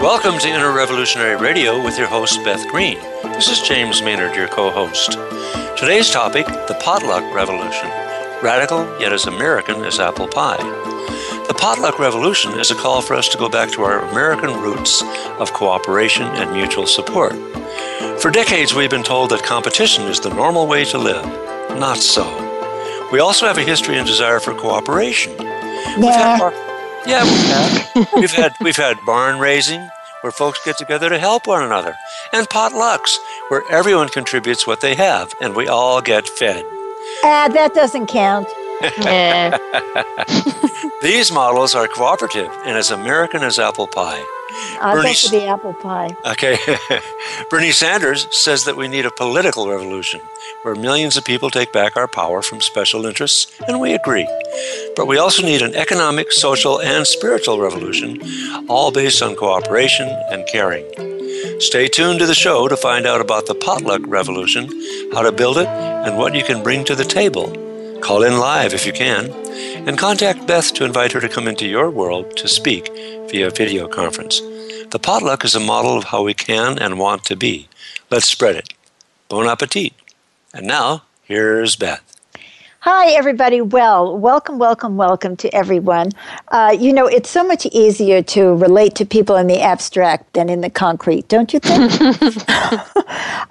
Welcome to Inner Revolutionary Radio with your host, Beth Green. This is James Maynard, your co host. Today's topic the potluck revolution. Radical, yet as American as apple pie. The potluck revolution is a call for us to go back to our American roots of cooperation and mutual support. For decades, we've been told that competition is the normal way to live. Not so. We also have a history and desire for cooperation. Yeah. Yeah, we've had, we've had we've had barn raising where folks get together to help one another, and potlucks where everyone contributes what they have and we all get fed. Ah, that doesn't count. These models are cooperative and as American as apple pie. I'll go Bernie for the apple pie. Okay. Bernie Sanders says that we need a political revolution where millions of people take back our power from special interests, and we agree. But we also need an economic, social, and spiritual revolution, all based on cooperation and caring. Stay tuned to the show to find out about the potluck revolution, how to build it, and what you can bring to the table. Call in live if you can, and contact Beth to invite her to come into your world to speak via video conference. The potluck is a model of how we can and want to be. Let's spread it. Bon appetit. And now, here's Beth. Hi, everybody. Well, welcome, welcome, welcome to everyone. Uh, you know, it's so much easier to relate to people in the abstract than in the concrete, don't you think?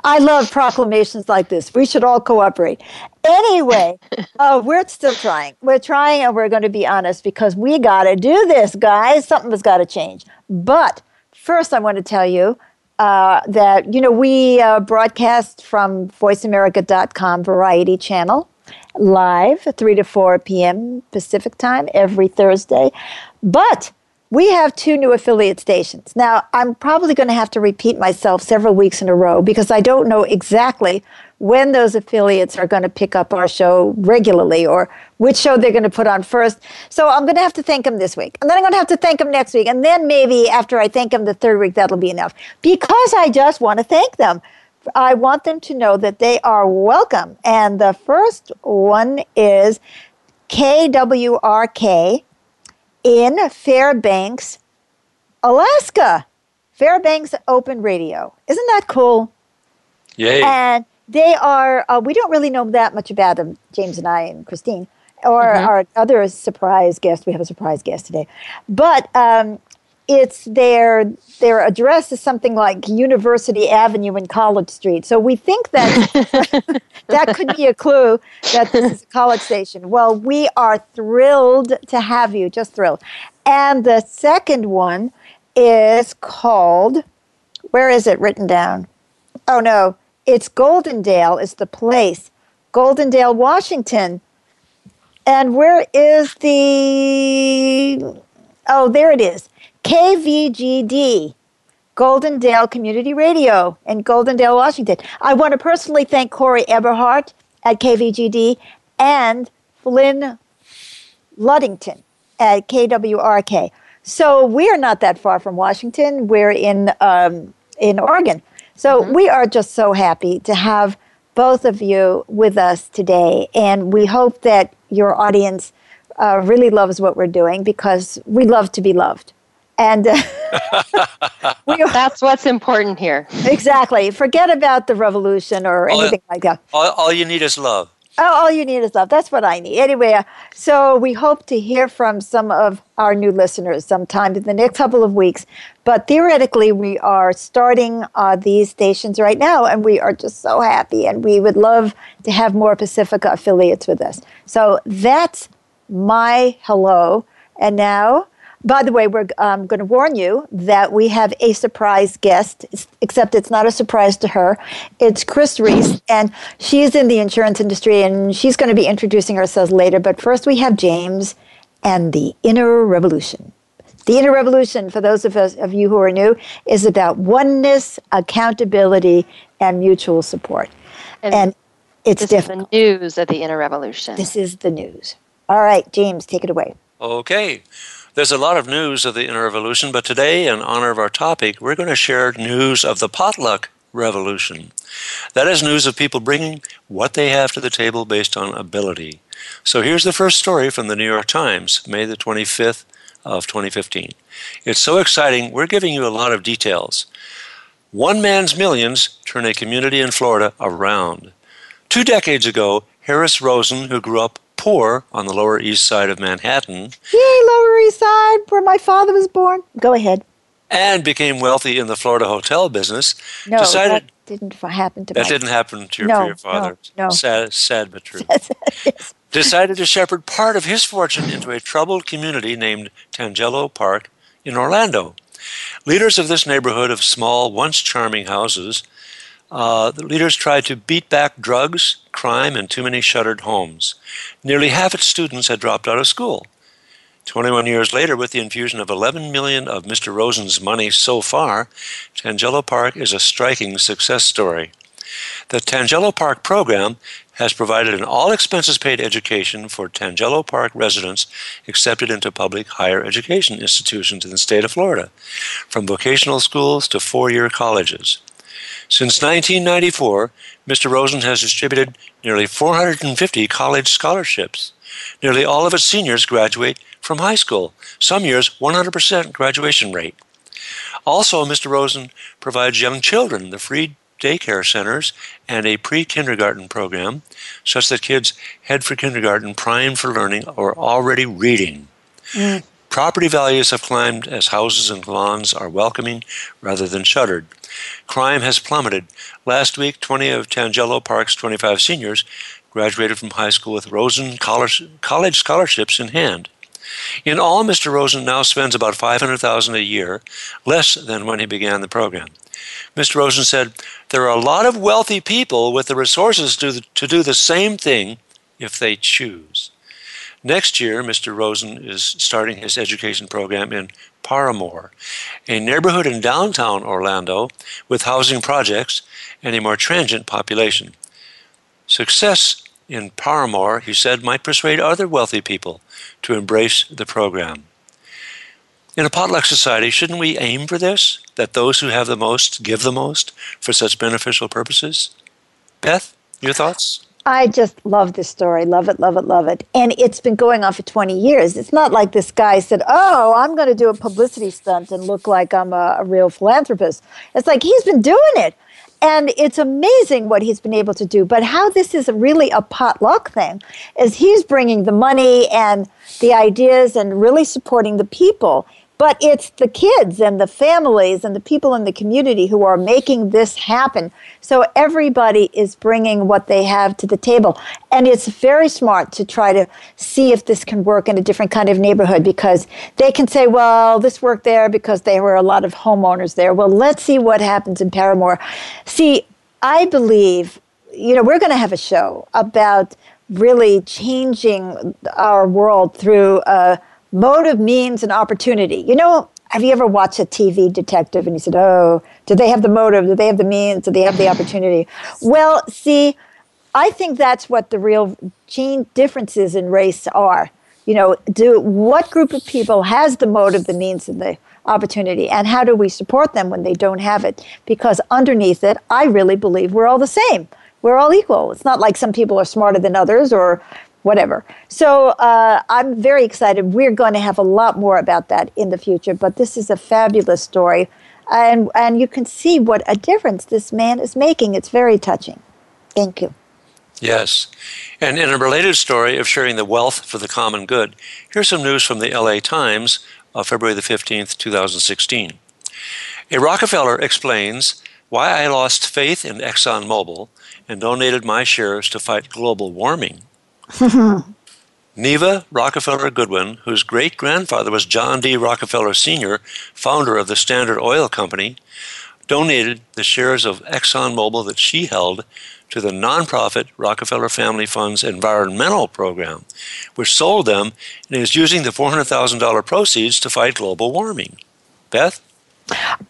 I love proclamations like this. We should all cooperate. Anyway, uh, we're still trying. We're trying, and we're going to be honest because we got to do this, guys. Something has got to change. But first, I want to tell you uh, that, you know, we uh, broadcast from voiceamerica.com variety channel live 3 to 4 p.m. Pacific time every Thursday. But we have two new affiliate stations. Now, I'm probably going to have to repeat myself several weeks in a row because I don't know exactly when those affiliates are going to pick up our show regularly or which show they're going to put on first. So I'm going to have to thank them this week. And then I'm going to have to thank them next week. And then maybe after I thank them the third week, that'll be enough because I just want to thank them. I want them to know that they are welcome. And the first one is KWRK in Fairbanks, Alaska. Fairbanks Open Radio. Isn't that cool? Yay. And they are, uh, we don't really know that much about them, James and I and Christine, or Mhm. our other surprise guest. We have a surprise guest today. But um, it's their their address is something like University Avenue and College Street. So we think that that could be a clue that this is a college station. Well, we are thrilled to have you, just thrilled. And the second one is called where is it written down? Oh no, it's Goldendale is the place. Goldendale, Washington. And where is the Oh, there it is. KVGD, Goldendale Community Radio in Goldendale, Washington. I want to personally thank Corey Eberhardt at KVGD and Flynn Luddington at KWRK. So we are not that far from Washington. We're in um, in Oregon. So we are just so happy to have both of you with us today, and we hope that your audience uh, really loves what we're doing because we love to be loved. And uh, we That's what's important here. exactly forget about the revolution or Well, anything like that. All, all you need is love. Oh, all you need is love. That's what I need. Anyway, uh, so we hope to hear from some of our new listeners sometime in the next couple of weeks. But theoretically, we are starting uh, these stations right now, and we are just so happy. And we would love to have more Pacifica affiliates with us. So that's my hello. And now, by the way, we're um, going to warn you that we have a surprise guest, except it's not a surprise to her. It's Chris Reese, and she's in the insurance industry, and she's going to be introducing herself later. But first, we have James and the Inner Revolution. The Inner Revolution, for those of us of you who are new, is about oneness, accountability, and mutual support. And, And it's this different. is the news of the inner revolution. This is the news. All right, James, take it away. Okay. There's a lot of news of the inner revolution, but today, in honor of our topic, we're going to share news of the potluck revolution. That is news of people bringing what they have to the table based on ability. So here's the first story from the New York Times, May the 25th of 2015. It's so exciting, we're giving you a lot of details. One man's millions turn a community in Florida around. Two decades ago, Harris Rosen, who grew up poor on the Lower East Side of Manhattan. Yay, Lower East Side, where my father was born. Go ahead. And became wealthy in the Florida hotel business. No, decided that didn't happen to that my didn't happen to your, No, your father. no, no. Sad, sad but true. yes. decided to shepherd part of his fortune into a troubled community named Tangelo Park in Orlando. Leaders of this neighborhood of small, once charming houses, uh, the leaders tried to beat back drugs, crime, and too many shuttered homes. Nearly half its students had dropped out of school. 21 years later, with the infusion of 11 million of Mr. Rosen's money so far, Tangelo Park is a striking success story. The Tangelo Park program has provided an all expenses paid education for Tangelo Park residents accepted into public higher education institutions in the state of Florida, from vocational schools to four year colleges. Since 1994, Mr. Rosen has distributed nearly 450 college scholarships. Nearly all of its seniors graduate from high school, some years 100% graduation rate. Also, Mr. Rosen provides young children the free daycare centers and a pre kindergarten program such that kids head for kindergarten primed for learning or already reading. Mm. Property values have climbed as houses and lawns are welcoming rather than shuttered. Crime has plummeted. Last week, 20 of Tangelo Park's 25 seniors graduated from high school with Rosen college scholarships in hand. In all, Mr. Rosen now spends about 500000 a year, less than when he began the program. Mr. Rosen said, There are a lot of wealthy people with the resources to, to do the same thing if they choose. Next year, Mr. Rosen is starting his education program in Parramore, a neighborhood in downtown Orlando with housing projects and a more transient population. Success in Parramore, he said, might persuade other wealthy people to embrace the program. In a potluck society, shouldn't we aim for this? That those who have the most give the most for such beneficial purposes? Beth, your thoughts? I just love this story. Love it, love it, love it. And it's been going on for 20 years. It's not like this guy said, Oh, I'm going to do a publicity stunt and look like I'm a, a real philanthropist. It's like he's been doing it. And it's amazing what he's been able to do. But how this is really a potluck thing is he's bringing the money and the ideas and really supporting the people. But it's the kids and the families and the people in the community who are making this happen. So everybody is bringing what they have to the table. And it's very smart to try to see if this can work in a different kind of neighborhood because they can say, well, this worked there because there were a lot of homeowners there. Well, let's see what happens in Parramore. See, I believe, you know, we're going to have a show about really changing our world through. Uh, motive, means, and opportunity. You know, have you ever watched a TV detective and you said, oh, do they have the motive? Do they have the means? Do they have the opportunity? Well, see, I think that's what the real gene differences in race are. You know, do what group of people has the motive, the means, and the opportunity, and how do we support them when they don't have it? Because underneath it, I really believe we're all the same. We're all equal. It's not like some people are smarter than others or whatever. So uh, I'm very excited. We're going to have a lot more about that in the future, but this is a fabulous story. And, and you can see what a difference this man is making. It's very touching. Thank you. Yes. And in a related story of sharing the wealth for the common good, here's some news from the LA Times of February the 15th, 2016. A Rockefeller explains why I lost faith in ExxonMobil and donated my shares to fight global warming. Neva Rockefeller Goodwin, whose great grandfather was John D. Rockefeller Sr., founder of the Standard Oil Company, donated the shares of ExxonMobil that she held to the nonprofit Rockefeller Family Fund's environmental program, which sold them and is using the $400,000 proceeds to fight global warming. Beth?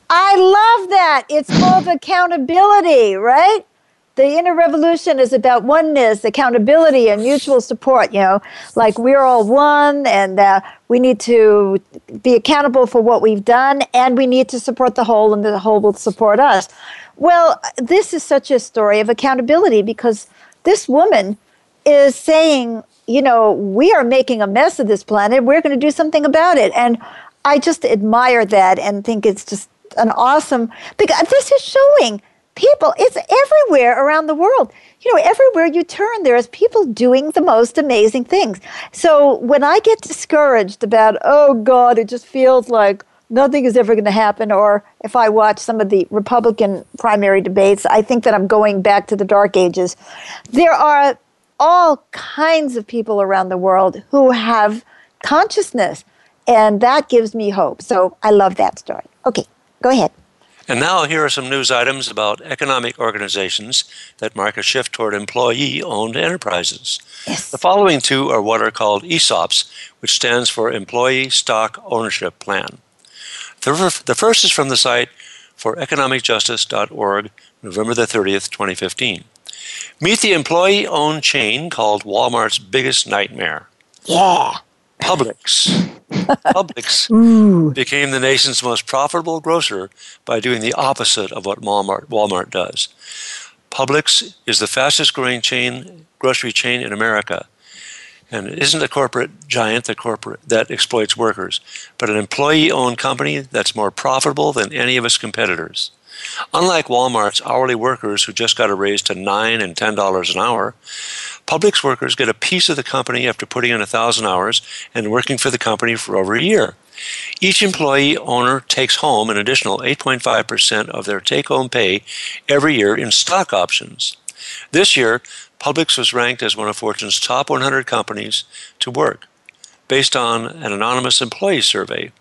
I love that. It's called accountability, right? The inner revolution is about oneness, accountability, and mutual support. You know, like we're all one, and uh, we need to be accountable for what we've done, and we need to support the whole, and the whole will support us. Well, this is such a story of accountability because this woman is saying, you know, we are making a mess of this planet. We're going to do something about it. And I just admire that and think it's just an awesome, because this is showing people, it's everywhere around the world. You know, everywhere you turn, there's people doing the most amazing things. So when I get discouraged about, oh God, it just feels like nothing is ever going to happen, or if I watch some of the Republican primary debates, I think that I'm going back to the dark ages. There are all kinds of people around the world who have consciousness, and that gives me hope. So I love that story. Okay, go ahead. And now, here are some news items about economic organizations that mark a shift toward employee owned enterprises. Yes. The following two are what are called ESOPs, which stands for Employee Stock Ownership Plan. The, the first is from the site for economicjustice.org, November the 30th, 2015. Meet the employee owned chain called Walmart's biggest nightmare. Yeah. Publix. Publix became the nation's most profitable grocer by doing the opposite of what Walmart, Walmart does. Publix is the fastest growing chain grocery chain in America. And it isn't a corporate giant that corporate that exploits workers, but an employee-owned company that's more profitable than any of its competitors. Unlike Walmart's hourly workers who just got a raise to nine and ten dollars an hour, Publix workers get a piece of the company after putting in a thousand hours and working for the company for over a year. Each employee owner takes home an additional 8.5% of their take home pay every year in stock options. This year, Publix was ranked as one of Fortune's top 100 companies to work, based on an anonymous employee survey.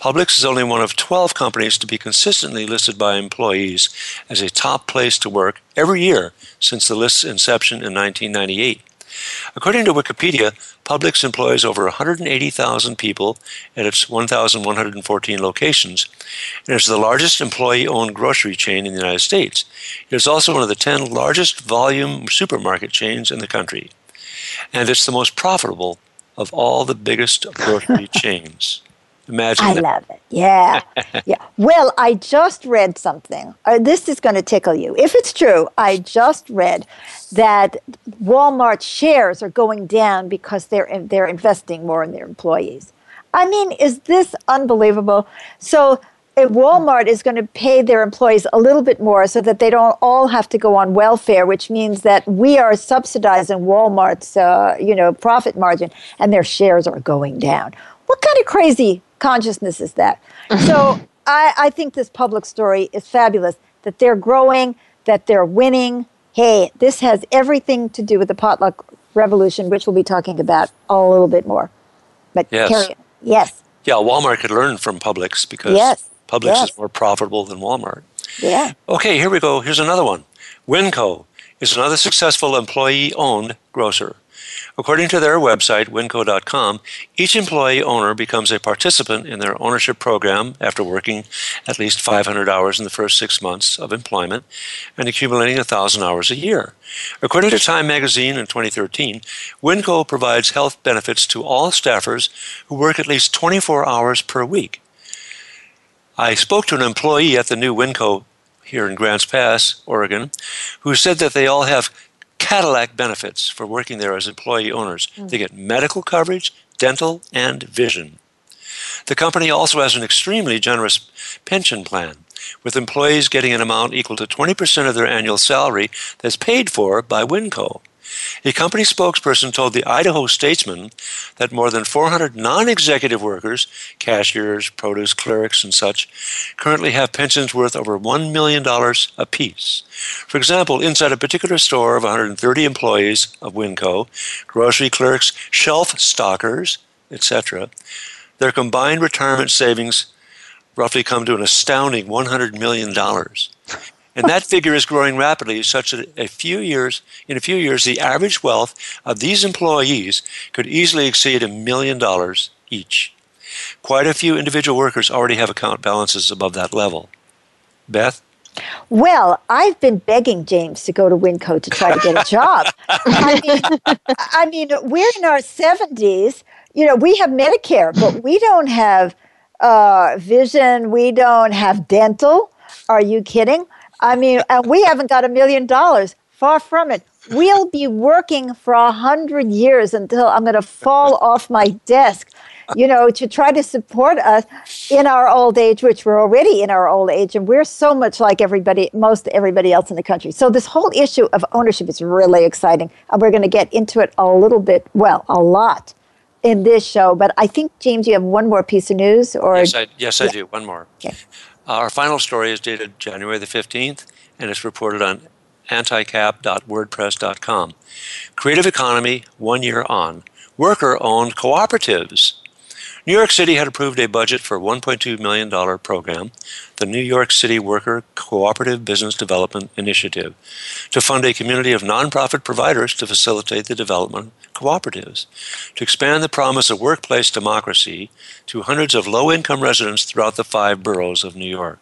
Publix is only one of 12 companies to be consistently listed by employees as a top place to work every year since the list's inception in 1998. According to Wikipedia, Publix employs over 180,000 people at its 1,114 locations and is the largest employee owned grocery chain in the United States. It is also one of the 10 largest volume supermarket chains in the country. And it's the most profitable of all the biggest grocery chains. Imagine I that. love it. Yeah. yeah. Well, I just read something. Uh, this is going to tickle you. If it's true, I just read that Walmart shares are going down because they're they're investing more in their employees. I mean, is this unbelievable? So Walmart is going to pay their employees a little bit more so that they don't all have to go on welfare, which means that we are subsidizing Walmart's, uh, you know, profit margin, and their shares are going down. What kind of crazy consciousness is that? so I, I think this Publix story is fabulous. That they're growing, that they're winning. Hey, this has everything to do with the potluck revolution, which we'll be talking about a little bit more. But Yes. carry on. Yes. Yeah, Walmart could learn from Publix because Yes, Publix yes. is more profitable than Walmart. Yeah. Okay, here we go. Here's another one. Winco is another successful employee owned grocer. According to their website, winco.com, each employee owner becomes a participant in their ownership program after working at least 500 hours in the first six months of employment and accumulating 1,000 hours a year. According to Time magazine in 2013, Winco provides health benefits to all staffers who work at least 24 hours per week. I spoke to an employee at the new Winco here in Grants Pass, Oregon, who said that they all have Cadillac benefits for working there as employee owners. Hmm. They get medical coverage, dental, and vision. The company also has an extremely generous pension plan, with employees getting an amount equal to 20% of their annual salary that's paid for by Winco. A company spokesperson told the Idaho Statesman that more than 400 non executive workers, cashiers, produce clerics, and such, currently have pensions worth over $1 million apiece. For example, inside a particular store of 130 employees of Winco, grocery clerks, shelf stockers, etc., their combined retirement savings roughly come to an astounding $100 million. And that figure is growing rapidly, such that a few years, in a few years, the average wealth of these employees could easily exceed a million dollars each. Quite a few individual workers already have account balances above that level. Beth? Well, I've been begging James to go to Winco to try to get a job. I mean, I mean, we're in our seventies. You know, we have Medicare, but we don't have uh, vision. We don't have dental. Are you kidding? I mean, and we haven't got a million dollars. Far from it. we'll be working for a hundred years until I'm going to fall off my desk, you know, to try to support us in our old age, which we're already in our old age, and we're so much like everybody, most everybody else in the country. So this whole issue of ownership is really exciting, and we're going to get into it a little bit, well, a lot in this show. But I think James, you have one more piece of news, or yes, I, yes, I do. One more. Okay. Our final story is dated January the fifteenth, and it's reported on anticap.wordpress.com. Creative economy, one year on. Worker owned cooperatives. New York City had approved a budget for a $1.2 million program, the New York City Worker Cooperative Business Development Initiative, to fund a community of nonprofit providers to facilitate the development of cooperatives, to expand the promise of workplace democracy to hundreds of low income residents throughout the five boroughs of New York.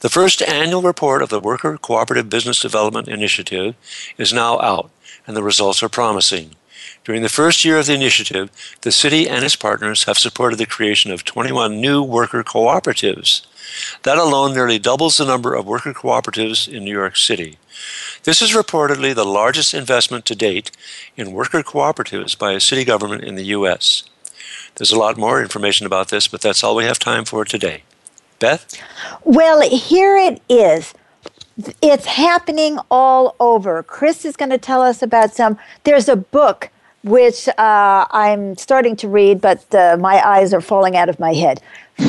The first annual report of the Worker Cooperative Business Development Initiative is now out, and the results are promising. During the first year of the initiative, the city and its partners have supported the creation of 21 new worker cooperatives. That alone nearly doubles the number of worker cooperatives in New York City. This is reportedly the largest investment to date in worker cooperatives by a city government in the U.S. There's a lot more information about this, but that's all we have time for today. Beth? Well, here it is. It's happening all over. Chris is going to tell us about some. There's a book which uh, I'm starting to read, but uh, my eyes are falling out of my head.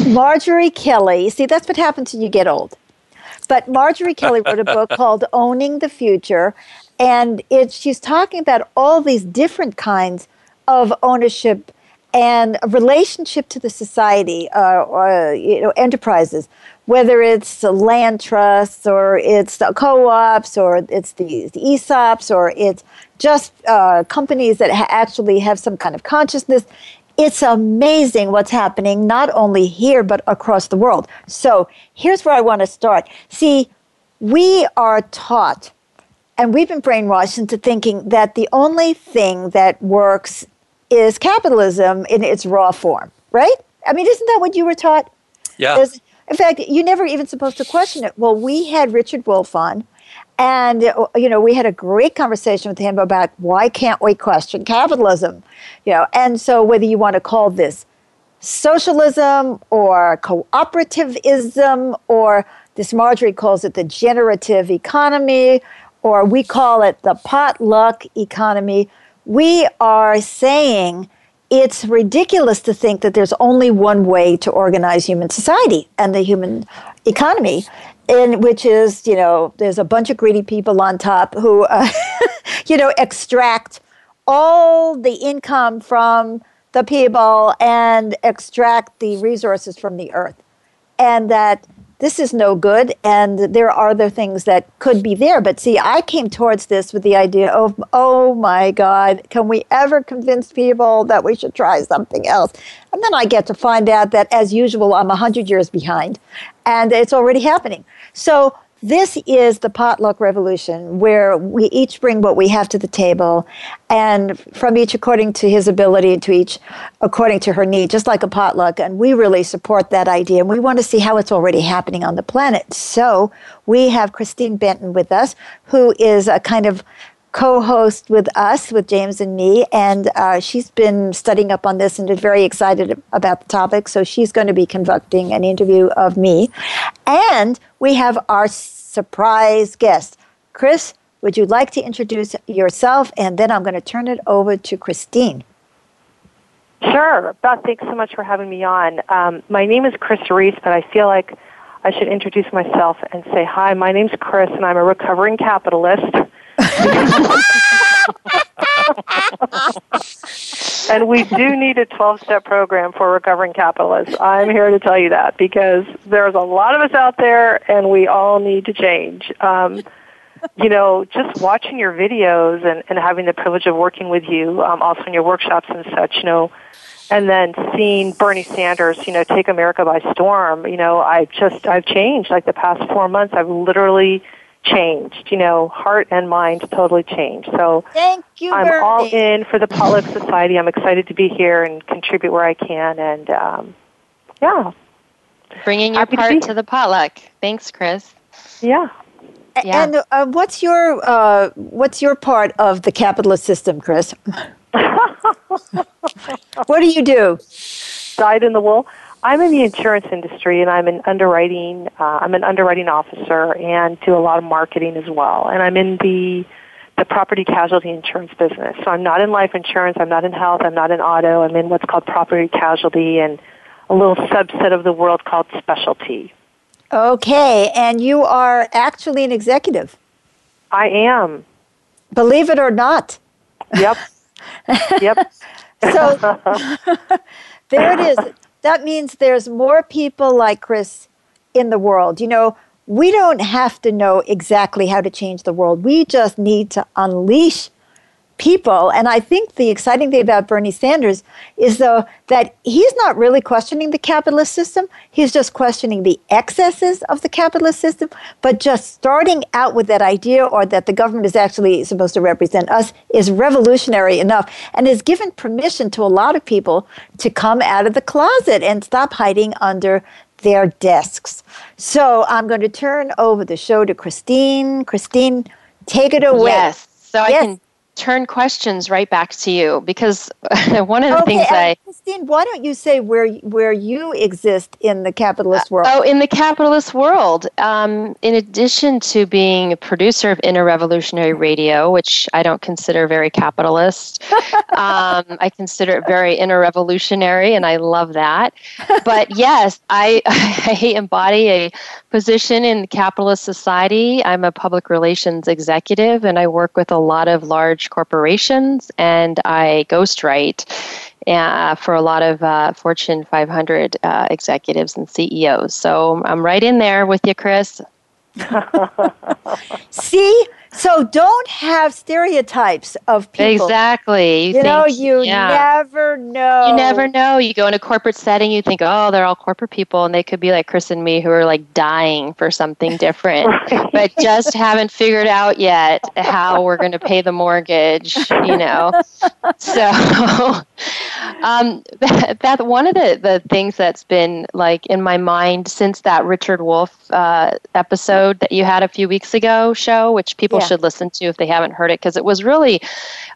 Marjorie Kelly, see, that's what happens when you get old. But Marjorie Kelly wrote a book called Owning the Future, and it, she's talking about all these different kinds of ownership and a relationship to the society uh, or you know enterprises whether it's land trusts or it's the co-ops or it's the, the esops or it's just uh, companies that ha- actually have some kind of consciousness it's amazing what's happening not only here but across the world so here's where i want to start see we are taught and we've been brainwashed into thinking that the only thing that works is capitalism in its raw form, right? I mean, isn't that what you were taught? Yeah. There's, in fact, you're never even supposed to question it. Well, we had Richard Wolff on, and uh, you know, we had a great conversation with him about why can't we question capitalism, you know? And so, whether you want to call this socialism or cooperativism or this Marjorie calls it the generative economy, or we call it the potluck economy we are saying it's ridiculous to think that there's only one way to organize human society and the human economy in which is you know there's a bunch of greedy people on top who uh, you know extract all the income from the people and extract the resources from the earth. And that this is no good and there are other things that could be there. But see i came towards this with the idea of oh my god can we ever convince people that we should try something else? And then i get to find out that as usual i'm 100 years behind and it's already happening so this is the potluck revolution where we each bring what we have to the table and from each according to his ability and to each according to her need just like a potluck. And we really support that idea. And we want to see how it's already happening on the planet. So we have christine benton with us who is a kind of co-host with us, with James and me, and uh, she's been studying up on this and is very excited about the topic. So she's going to be conducting an interview of me, and we have our surprise guest, Chris. Would you like to introduce yourself, and then I'm going to turn it over to Christine. Sure, Beth. Thanks so much for having me on. Um, my name is Chris Reese, but I feel like I should introduce myself and say hi. My name's Chris, and I'm a recovering capitalist. and we do need a 12 step program for recovering capitalists. I'm here to tell you that because there's a lot of us out there and we all need to change. Um, you know, just watching your videos and, and having the privilege of working with you, um, also in your workshops and such, you know, and then seeing Bernie Sanders, you know, take America by storm, you know, I've just, I've changed. Like the past four months, I've literally changed. You know, heart and mind totally changed. So thank you. I'm Bernie. all in for the Potluck Society. I'm excited to be here and contribute where I can. And um, yeah, bringing your Happy part be to, the potluck. Thanks, Chris. yeah. Yeah. And uh, what's your uh, what's your part of the capitalist system, Chris? what do you do? Dyed in the wool. I'm in the insurance industry, and I'm an underwriting. Uh, I'm an underwriting officer, and do a lot of marketing as well. And I'm in the the property casualty insurance business. So I'm not in life insurance. I'm not in health. I'm not in auto. I'm in what's called property casualty and a little subset of the world called specialty. Okay, and you are actually an executive. I am. Believe it or not. Yep. yep. So there it is. That means there's more people like Chris in the world. You know, we don't have to know exactly how to change the world. We just need to unleash people. And I think the exciting thing about Bernie Sanders is though that he's not really questioning the capitalist system. He's just questioning the excesses of the capitalist system, but just starting out with that idea or that the government is actually supposed to represent us is revolutionary enough and has given permission to a lot of people to come out of the closet and stop hiding under their desks. So I'm going to turn over the show to Christine. Christine, take it away. Yes. So Yes. I can turn questions right back to you because one of the Okay, things I Christine, why don't you say where where you exist in the capitalist world? Oh, in the capitalist world, um, in addition to being a producer of Inner Revolutionary Radio, which I don't consider very capitalist, um, I consider it very inner revolutionary, and I love that. But yes, I, I embody a position in capitalist society. I'm a public relations executive, and I work with a lot of large corporations, and I ghostwrite uh, for a lot of uh, Fortune 500 uh, executives and CEOs. So I'm right in there with you, Chris. See, so don't have stereotypes of people. Exactly. You know, think- you yeah. never know. You never know. You go in a corporate setting, you think, oh, they're all corporate people, and they could be like Chris and me who are like dying for something different, Right. but just haven't figured out yet how we're going to pay the mortgage, you know? So, um, Beth, one of the, the things that's been like in my mind since that Richard Wolff uh, episode that you had a few weeks ago show, which people Yeah. should listen to if they haven't heard it, because it was really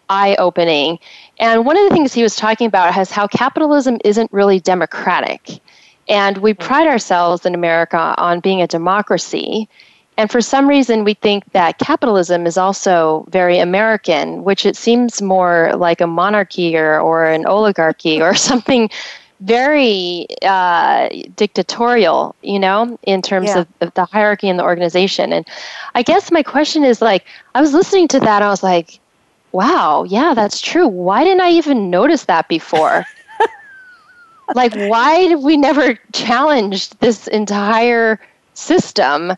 eye opening. And one of the things he was talking about is how capitalism isn't really democratic. And we mm. pride ourselves in America on being a democracy. And for some reason, we think that capitalism is also very American, which it seems more like a monarchy or, or an oligarchy or something very uh, dictatorial, you know, in terms Yeah. of, of the hierarchy in the organization. And I guess my question is like, I was listening to that, I was like, wow, yeah, that's true. Why didn't I even notice that before? like, why did we never challenge this entire system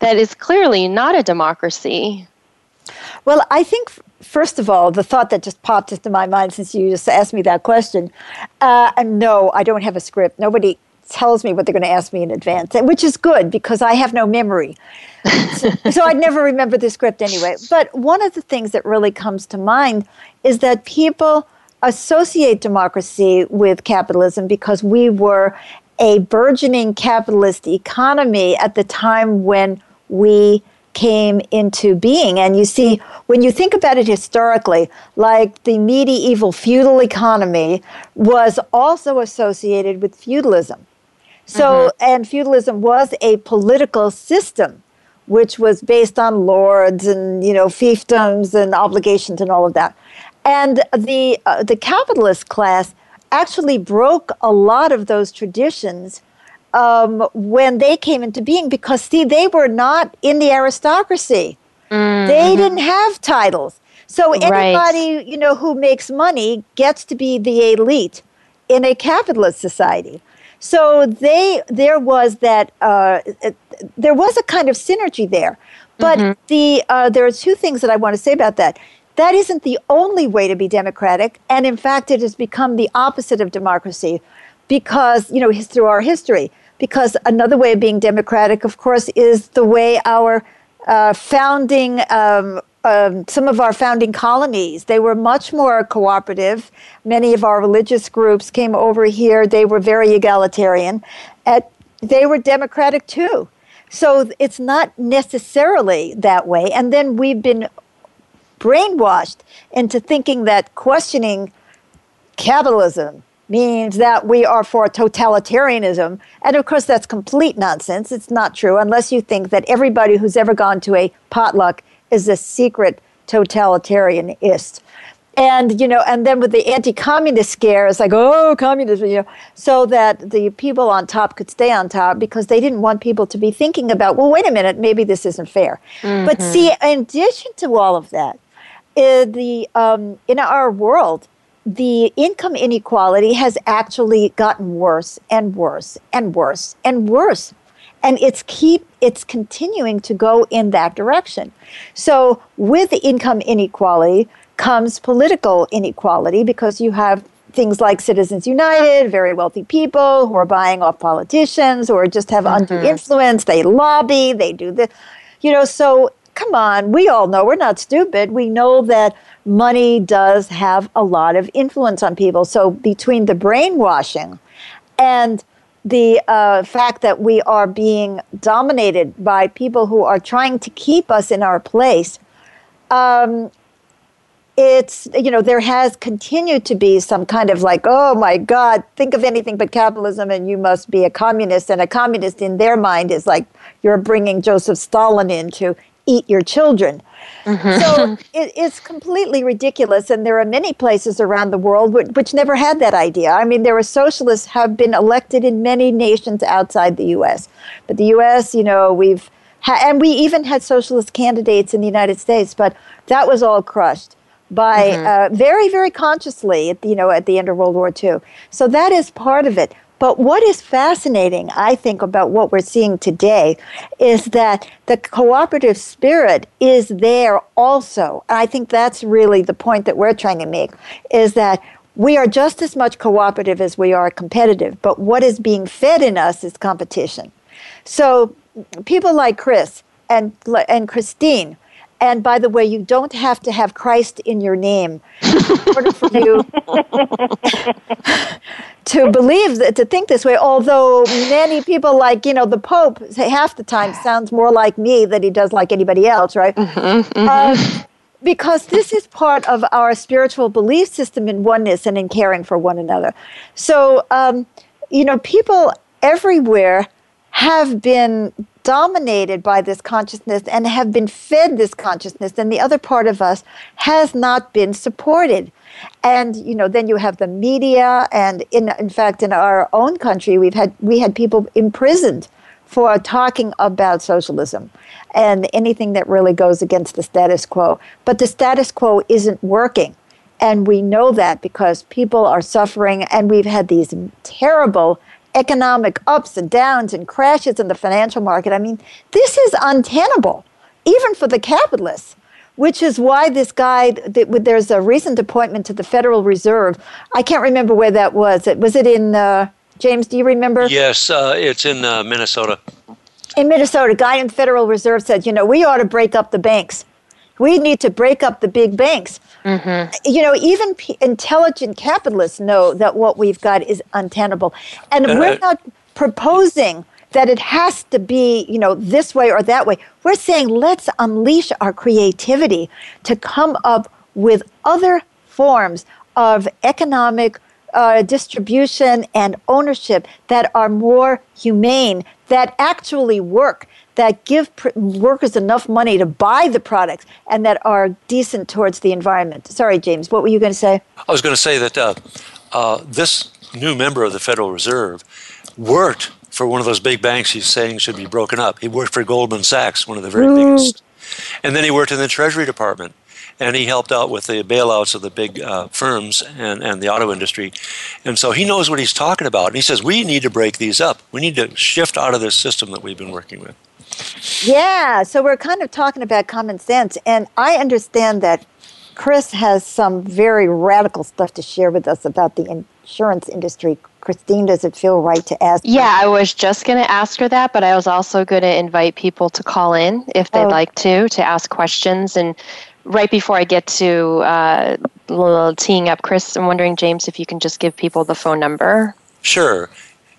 that is clearly not a democracy? Well, I think, first of all, the thought that just popped into my mind since you just asked me that question uh, no, I don't have a script. Nobody tells me what they're going to ask me in advance, which is good because I have no memory. so, so I'd never remember the script anyway. But one of the things that really comes to mind is that people associate democracy with capitalism because we were a burgeoning capitalist economy at the time when we came into being. And you see, when you think about it historically, like the medieval feudal economy was also associated with feudalism. So, and feudalism was a political system which was based on lords and you know fiefdoms and obligations and all of that. And the uh, the capitalist class actually broke a lot of those traditions um, when they came into being because see they were not in the aristocracy. They didn't have titles. So Right. anybody, you know, who makes money gets to be the elite in a capitalist society. So they there was that uh, there was a kind of synergy there. But the uh, there are two things that I want to say about that. That isn't the only way to be democratic, and in fact, it has become the opposite of democracy because you know his, through our history. Because another way of being democratic, of course, is the way our uh, founding um, um, some of our founding colonies. They were much more cooperative. Many of our religious groups came over here. They were very egalitarian. At, they were democratic too. So it's not necessarily that way. And then we've been brainwashed into thinking that questioning capitalism means that we are for totalitarianism. And of course, that's complete nonsense. It's not true unless you think that everybody who's ever gone to a potluck is a secret totalitarianist. And you know, and then with the anti-communist scare, it's like, oh, communism, you know, so that the people on top could stay on top because they didn't want people to be thinking about, well, wait a minute, maybe this isn't fair. Mm-hmm. But see, in addition to all of that, uh, the um, in our world, the income inequality has actually gotten worse and worse and worse and worse. And it's keep it's continuing to go in that direction. So with the income inequality comes political inequality because you have things like citizens united very wealthy people who are buying off politicians or just have mm-hmm. undue influence. They lobby they do this you know so come on we all know we're not stupid we know that money does have a lot of influence on people. So between the brainwashing and the uh, fact that we are being dominated by people who are trying to keep us in our place, um, it's you know there has continued to be some kind of like oh my god think of anything but capitalism and you must be a communist and a communist in their mind is like you're bringing joseph stalin in to eat your children Mm-hmm. So it, it's completely ridiculous, and there are many places around the world which, which, never had that idea. I mean, there are socialists have been elected in many nations outside the U.S., but the U.S., you know, we've ha- and we even had socialist candidates in the United States, but that was all crushed by mm-hmm. uh, very, very consciously, at, you know, at the end of World War II. So that is part of it. But what is fascinating, I think, about what we're seeing today is that the cooperative spirit is there also. And I think that's really the point that we're trying to make is that we are just as much cooperative as we are competitive, but what is being fed in us is competition. So people like Chris and, and Christine, and by the way, you don't have to have Christ in your name in order for you to believe that, to think this way. Although many people, like you know, the Pope, say half the time sounds more like me than he does like anybody else, right? Mm-hmm, mm-hmm. Uh, because this is part of our spiritual belief system in oneness and in caring for one another. So, um, you know, people everywhere have been dominated by this consciousness and have been fed this consciousness and the other part of us has not been supported. And you know then you have the media and in in fact in our own country we've had we had people imprisoned for talking about socialism and anything that really goes against the status quo. But the status quo isn't working. And we know that because people are suffering and we've had these terrible economic ups and downs and crashes in the financial market. I mean, this is untenable, even for the capitalists, which is why this guy, there's a recent appointment to the Federal Reserve. I can't remember where that was. Was it in, uh, James, do you remember? Yes, uh, it's in uh, Minnesota. In Minnesota, a guy in Federal Reserve said, you know, we ought to break up the banks. We need to break up the big banks. Mm-hmm. You know, even p- intelligent capitalists know that what we've got is untenable. And uh, we're not proposing that it has to be, you know, this way or that way. We're saying let's unleash our creativity to come up with other forms of economic uh, distribution and ownership that are more humane, that actually work, that give pr- workers enough money to buy the products and that are decent towards the environment. Sorry, James, what were you going to say? I was going to say that uh, uh, this new member of the Federal Reserve worked for one of those big banks he's saying should be broken up. He worked for Goldman Sachs, one of the very Ooh. biggest. And then he worked in the Treasury Department and he helped out with the bailouts of the big uh, firms and, and the auto industry. And so he knows what he's talking about. And he says, we need to break these up. We need to shift out of this system that we've been working with. Yeah, so we're kind of talking about common sense. And I understand that Chris has some very radical stuff to share with us about the insurance industry. Christine, does it feel right to ask? Yeah, her? I was just going to ask her that, but I was also going to invite people to call in if they'd oh. like to, to ask questions. And right before I get to uh, little teeing up Chris, I'm wondering, James, if you can just give people the phone number. Sure.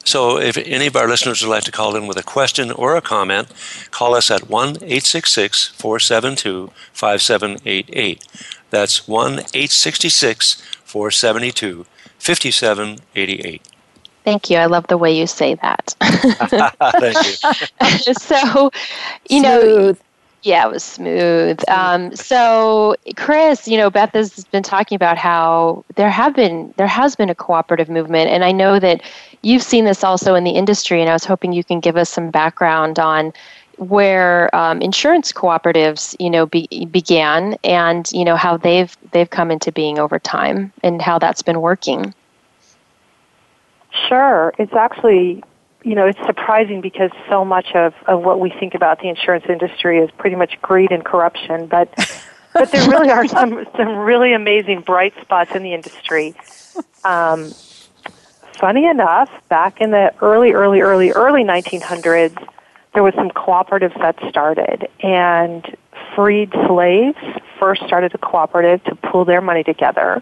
So if any of our listeners would like to call in with a question or a comment, call us at 1 866 472 5788. That's 1 866 472 5788. Thank you. I love the way you say that. Thank you. so, you Smooth. know, yeah, it was smooth. Um, so, Chris, you know, Beth has been talking about how there have been there has been a cooperative movement, and I know that you've seen this also in the industry. And I was hoping you can give us some background on where um, insurance cooperatives, you know, be, began, and you know how they've they've come into being over time, and how that's been working. Sure, it's actually you know, it's surprising because so much of, of what we think about the insurance industry is pretty much greed and corruption, but but there really are some some really amazing bright spots in the industry. Um, funny enough, back in the early, early, early, early 1900s, there was some cooperatives that started, and freed slaves first started a cooperative to pool their money together.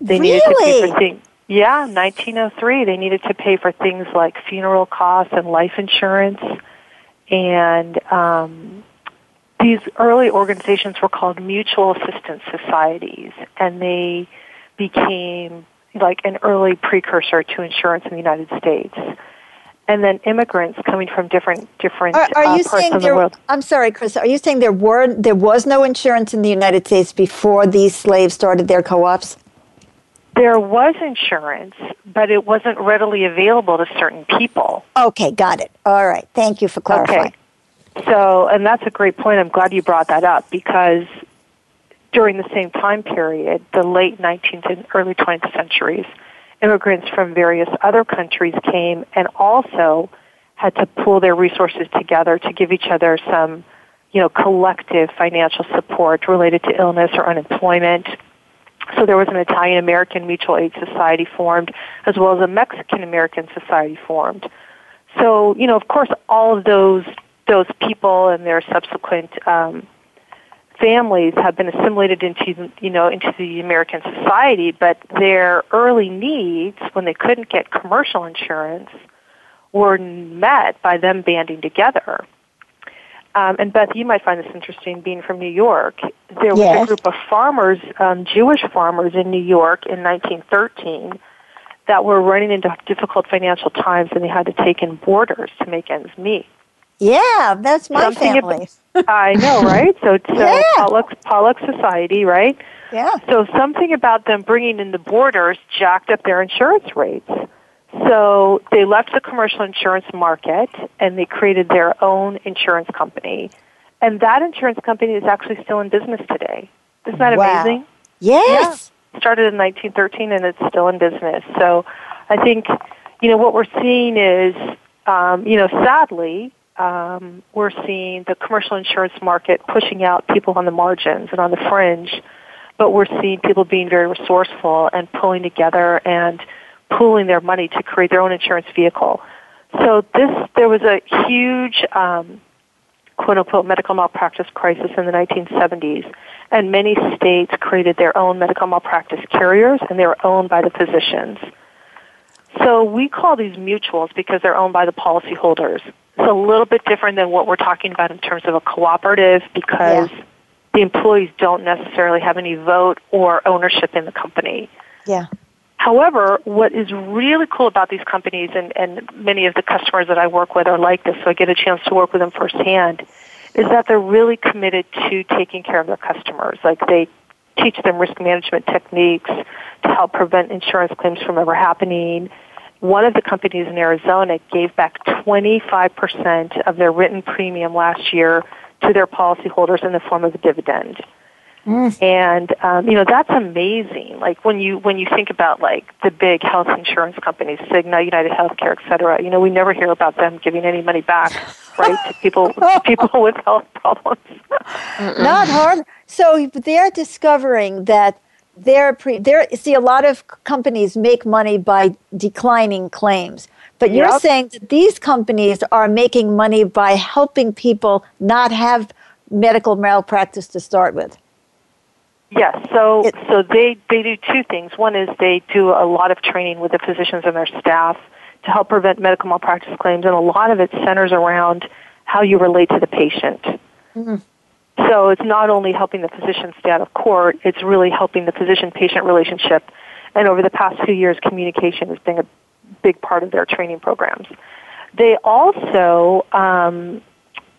They really? needed to pay for things yeah, 1903. They needed to pay for things like funeral costs and life insurance. And um, these early organizations were called mutual assistance societies, and they became like an early precursor to insurance in the United States. And then immigrants coming from different different are, are uh, you parts saying of there, the world. I'm sorry, Chris. Are you saying there were there was no insurance in the United States before these slaves started their co-ops? There was insurance, but it wasn't readily available to certain people. Okay, got it. All right. Thank you for clarifying. Okay. So, and that's a great point. I'm glad you brought that up because during the same time period, the late 19th and early 20th centuries, immigrants from various other countries came and also had to pool their resources together to give each other some, you know, collective financial support related to illness or unemployment so there was an Italian American Mutual Aid Society formed, as well as a Mexican American Society formed. So, you know, of course, all of those those people and their subsequent um, families have been assimilated into, you know, into the American society. But their early needs, when they couldn't get commercial insurance, were met by them banding together. Um, and Beth, you might find this interesting being from New York. There was yes. a group of farmers, um, Jewish farmers in New York in 1913 that were running into difficult financial times and they had to take in boarders to make ends meet. Yeah, that's my Something family. About, I know, right? So, so yeah. Pollock, Pollock Society, right? Yeah. So something about them bringing in the boarders jacked up their insurance rates. So they left the commercial insurance market and they created their own insurance company. And that insurance company is actually still in business today. Isn't that wow. amazing? Yes. Yeah. Started in 1913 and it's still in business. So I think, you know, what we're seeing is, um, you know, sadly, um, we're seeing the commercial insurance market pushing out people on the margins and on the fringe, but we're seeing people being very resourceful and pulling together and pooling their money to create their own insurance vehicle. So this, there was a huge, um, quote unquote, medical malpractice crisis in the 1970s, and many states created their own medical malpractice carriers, and they were owned by the physicians. So we call these mutuals because they're owned by the policyholders. It's a little bit different than what we're talking about in terms of a cooperative because Yeah. the employees don't necessarily have any vote or ownership in the company. Yeah. However, what is really cool about these companies, and, and many of the customers that I work with are like this, so I get a chance to work with them firsthand, is that they're really committed to taking care of their customers. Like they teach them risk management techniques to help prevent insurance claims from ever happening. One of the companies in Arizona gave back 25% of their written premium last year to their policyholders in the form of a dividend. Mm. And um, you know that's amazing. Like when you when you think about like the big health insurance companies, Cigna, United Healthcare, et cetera. You know we never hear about them giving any money back, right, to people people with health problems. Not hard. So they're discovering that they're pre. They're see a lot of companies make money by declining claims, but you're Yep. saying that these companies are making money by helping people not have medical malpractice to start with. Yes, so It- so they they do two things. One is they do a lot of training with the physicians and their staff to help prevent medical malpractice claims, and a lot of it centers around how you relate to the patient. Mm-hmm. So it's not only helping the physician stay out of court, it's really helping the physician patient relationship. And over the past few years, communication has been a big part of their training programs. They also um,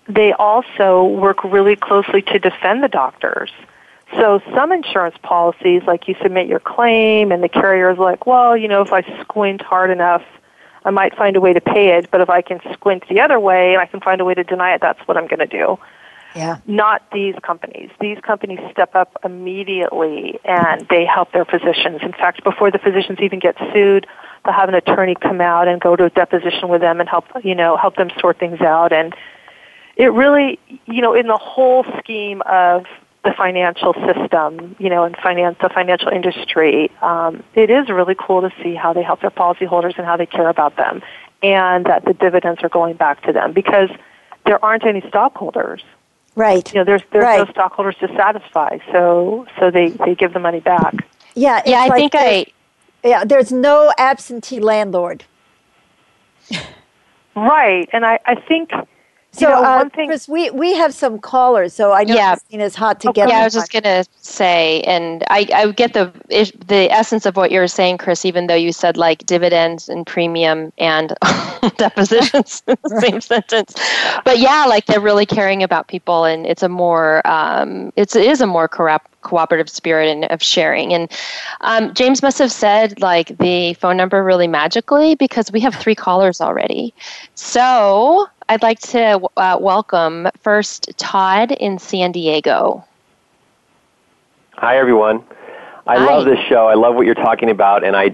they also work really closely to defend the doctors. So some insurance policies, like you submit your claim, and the carrier is like, well, you know, if I squint hard enough, I might find a way to pay it. But if I can squint the other way and I can find a way to deny it, that's what I'm going to do. Yeah. Not these companies. These companies step up immediately and they help their physicians. In fact, before the physicians even get sued, they'll have an attorney come out and go to a deposition with them and help, you know, help them sort things out. And it really, you know, in the whole scheme of the financial system, you know, and finance, the financial industry, um, it is really cool to see how they help their policyholders and how they care about them and that the dividends are going back to them because there aren't any stockholders. Right. You know, there's there's right. no stockholders to satisfy, so so they they give the money back. Yeah. Yeah, I like think I. Yeah, there's no absentee landlord. right, and I I think so, you know, uh, thing- Chris, we, we have some callers, so I know yeah. Christina's hot to get. Yeah, I was just going to say, and I, I get the the essence of what you're saying, Chris. Even though you said like dividends and premium and depositions in the same sentence, but yeah, like they're really caring about people, and it's a more um, it's it is a more corrupt cooperative spirit and of sharing. And um, James must have said like the phone number really magically because we have three callers already. So I'd like to uh, welcome first Todd in San Diego. Hi, everyone. I Hi. love this show. I love what you're talking about, and I,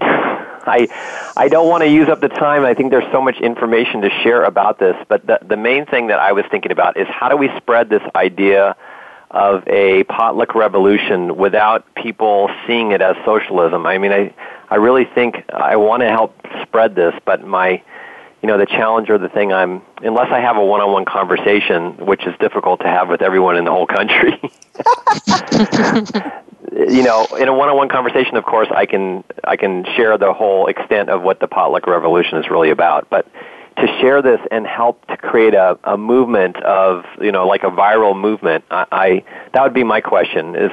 I, I don't want to use up the time. I think there's so much information to share about this. But the the main thing that I was thinking about is how do we spread this idea of a potluck revolution without people seeing it as socialism? I mean, I I really think I want to help spread this, but my you know, the challenge or the thing I'm, unless I have a one-on-one conversation, which is difficult to have with everyone in the whole country. you know, in a one-on-one conversation, of course, I can I can share the whole extent of what the potluck revolution is really about. But to share this and help to create a, a movement of, you know, like a viral movement, I, I that would be my question. Is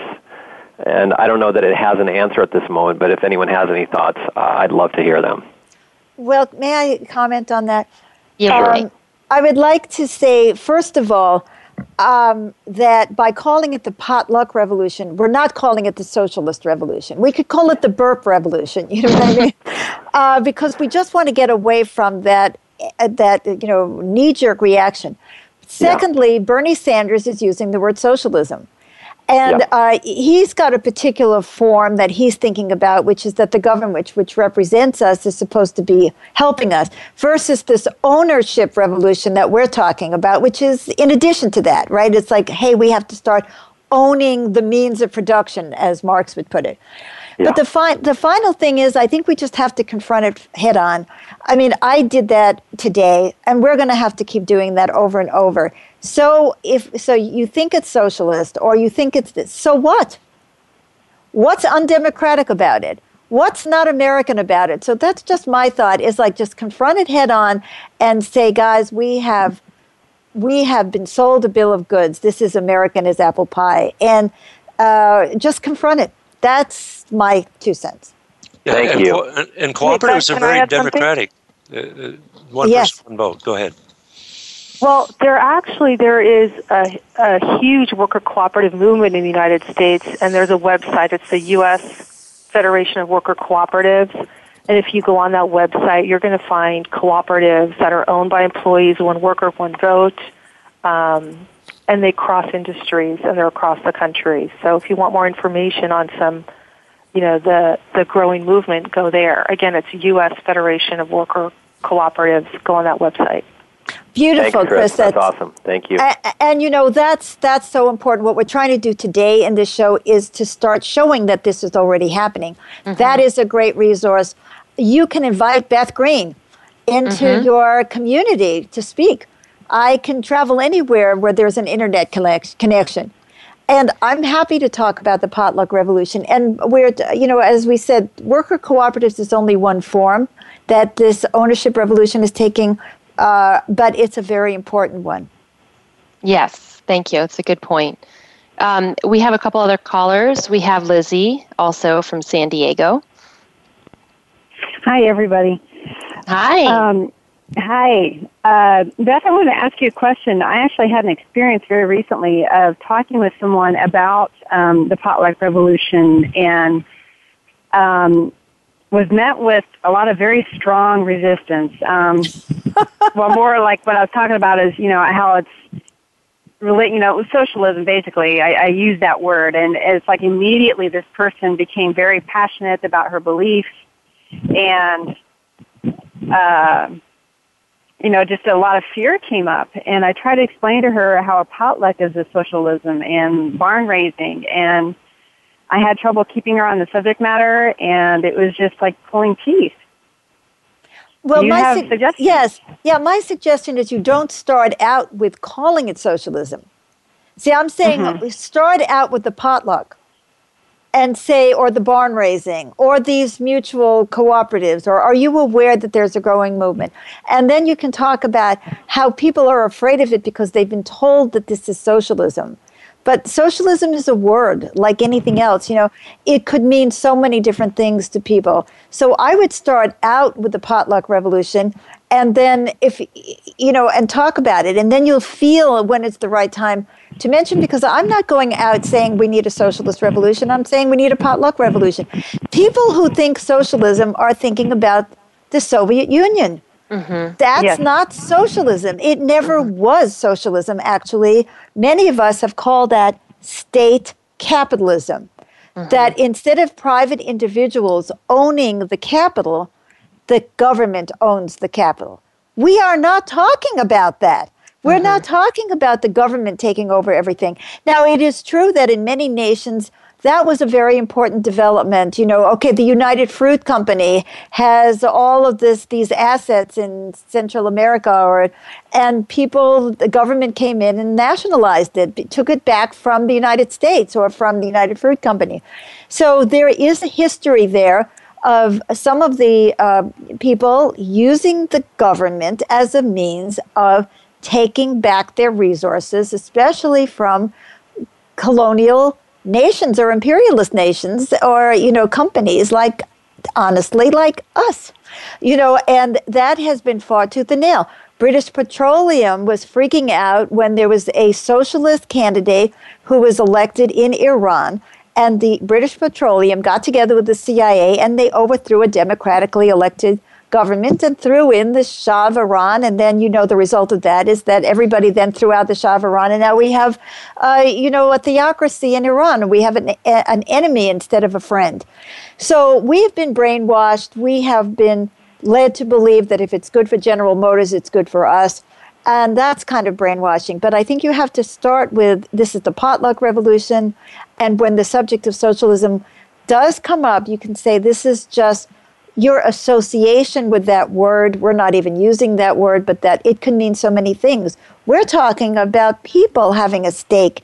and I don't know that it has an answer at this moment, but if anyone has any thoughts, uh, I'd love to hear them. Well, may I comment on that? Yeah, um, I would like to say, first of all, um, that by calling it the potluck revolution, we're not calling it the socialist revolution. We could call it the burp revolution. You know what I mean? Uh, because we just want to get away from that uh, that you know knee jerk reaction. Secondly, yeah. Bernie Sanders is using the word socialism. And uh, he's got a particular form that he's thinking about, which is that the government, which, which represents us, is supposed to be helping us, versus this ownership revolution that we're talking about, which is in addition to that, right? It's like, hey, we have to start owning the means of production, as Marx would put it. Yeah. But the, fi- the final thing is, I think we just have to confront it head on. I mean, I did that today, and we're going to have to keep doing that over and over. So if so, you think it's socialist, or you think it's this. So what? What's undemocratic about it? What's not American about it? So that's just my thought. Is like just confront it head on and say, guys, we have we have been sold a bill of goods. This is American as apple pie, and uh, just confront it. That's my two cents. Yeah, Thank and, you. Co- and, and cooperatives are very democratic. Uh, uh, one yes. person, one vote. Go ahead. Well, there actually there is a, a huge worker cooperative movement in the United States, and there's a website. It's the U.S. Federation of Worker Cooperatives. And if you go on that website, you're going to find cooperatives that are owned by employees, one worker, one vote, um, and they cross industries and they're across the country. So if you want more information on some, you know, the the growing movement, go there. Again, it's U.S. Federation of Worker Cooperatives. Go on that website. Beautiful, Thanks, Chris. Chris. That's, that's, awesome. Thank you. And, and, you know that's that's so important. What we're trying to do today in this show is to start showing that this is already happening. Mm-hmm. That is a great resource. You can invite Beth Green into mm-hmm. your community to speak. I can travel anywhere where there's an internet connection. And I'm happy to talk about the potluck revolution. And we're, you know, as we said, worker cooperatives is only one form. that this ownership revolution is taking, uh, but it's a very important one. Yes, thank you. It's a good point. Um, we have a couple other callers. We have Lizzie, also from San Diego. Hi, everybody. Hi. Um, hi. Uh, Beth, I wanted to ask you a question. I actually had an experience very recently of talking with someone about um, the potluck revolution and um, was met with a lot of very strong resistance. Um, well, more like what I was talking about is, you know, how it's relate, you know, it socialism basically. I, I use that word, and it's like immediately this person became very passionate about her beliefs, and uh, you know, just a lot of fear came up. And I tried to explain to her how a potluck is a socialism and barn raising, and I had trouble keeping her on the subject matter, and it was just like pulling teeth. Well, you my su- yes, yeah. My suggestion is you don't start out with calling it socialism. See, I'm saying Mm-hmm. start out with the potluck, and say, or the barn raising, or these mutual cooperatives, or are you aware that there's a growing movement? And then you can talk about how people are afraid of it because they've been told that this is socialism. But socialism is a word like anything mm-hmm. else. You know, it could mean so many different things to people. So I would start out with the potluck revolution and then if you know and talk about it and then you'll feel when it's the right time to mention because I'm not going out saying we need a socialist revolution. I'm saying we need a potluck revolution. People who think socialism are thinking about the Soviet Union. Mm-hmm. That's Yes. not socialism. It never was socialism, actually. Many of us have called that state capitalism. Mm-hmm. That instead of private individuals owning the capital, the government owns the capital. We are not talking about that. We're not mm-hmm. talking about the government taking over everything. Now, it is true that in many nations, that was a very important development. You know, okay, the United Fruit Company has all of this, these assets in Central America, or and people, the government came in and nationalized it, took it back from the United States or from the United Fruit Company. So there is a history there of some of the uh, people using the government as a means of taking back their resources, especially from colonial nations or imperialist nations or you know companies like honestly like us you know and that has been fought tooth and nail. British petroleum was freaking out when there was a socialist candidate who was elected in iran and the british petroleum got together with the cia and they overthrew a democratically elected government and threw in the Shah of Iran. And then, you know, the result of that is that everybody then threw out the Shah of Iran. And now we have, uh, you know, a theocracy in Iran. We have an, an enemy instead of a friend. So we've been brainwashed. We have been led to believe that if it's good for General Motors, it's good for us. And that's kind of brainwashing. But I think you have to start with this is the potluck revolution. And when the subject of socialism does come up, you can say this is just your association with that word, we're not even using that word, but that it can mean so many things. We're talking about people having a stake,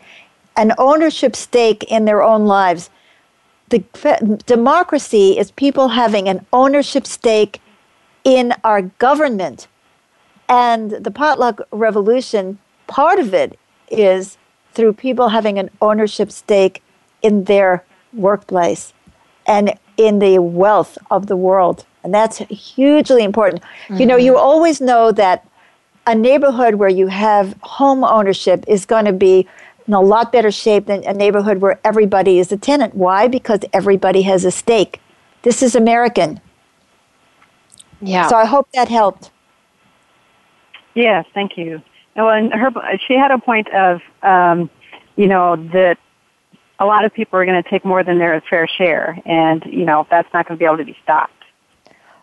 an ownership stake in their own lives. The democracy is people having an ownership stake in our government. And the potluck revolution, part of it is through people having an ownership stake in their workplace and in the wealth of the world. And that's hugely important. Mm-hmm. You know, you always know that a neighborhood where you have home ownership is going to be in a lot better shape than a neighborhood where everybody is a tenant. Why? Because everybody has a stake. This is American. Yeah. So I hope that helped. Yes, thank you. Well, and her, she had a point of, um, you know, that a lot of people are going to take more than their fair share, and you know that's not going to be able to be stopped.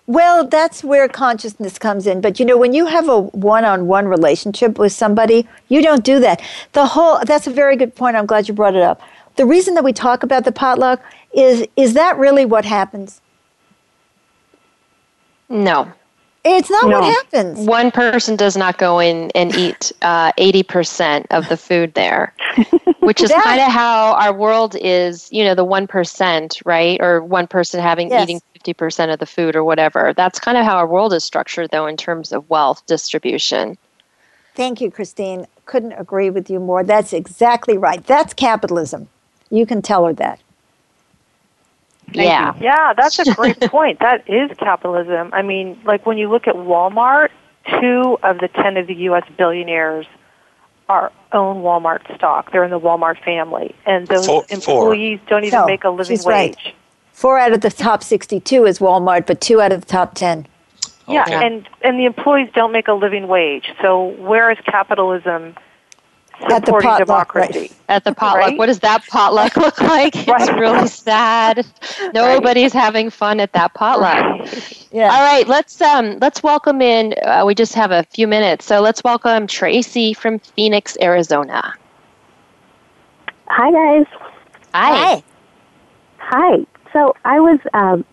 Well, that's where consciousness comes in. But you know, when you have a one-on-one relationship with somebody, you don't do that. The whole that's a very good point. I'm glad you brought it up. The reason that we talk about the potluck is is that really what happens? No. It's not No. what happens. One person does not go in and eat uh, 80% of the food there, which is kind of how our world is, you know, the 1%, right? Or one person having Yes. eating 50% of the food or whatever. That's kind of how our world is structured, though, in terms of wealth distribution. Thank you, Christine. Couldn't agree with you more. That's exactly right. That's capitalism. You can tell her that. Yeah. Yeah, that's a great point. That is capitalism. I mean, like when you look at Walmart, two of the 10 of the U.S. billionaires are own Walmart stock. They're in the Walmart family. And those Four- four. employees don't even No, make a living she's right. wage. Four out of the top 62 is Walmart, but two out of the top 10. Yeah, Okay. and and the employees don't make a living wage. So where is capitalism At the supporting potluck, right. At the potluck, Right? what does that potluck look like? It's Right. really sad. Nobody's having fun at that potluck. Yeah. All right, let's um let's welcome in. Uh, we just have a few minutes, so let's welcome Tracy from Phoenix, Arizona. Hi, guys. Hi. Hi. So I was um,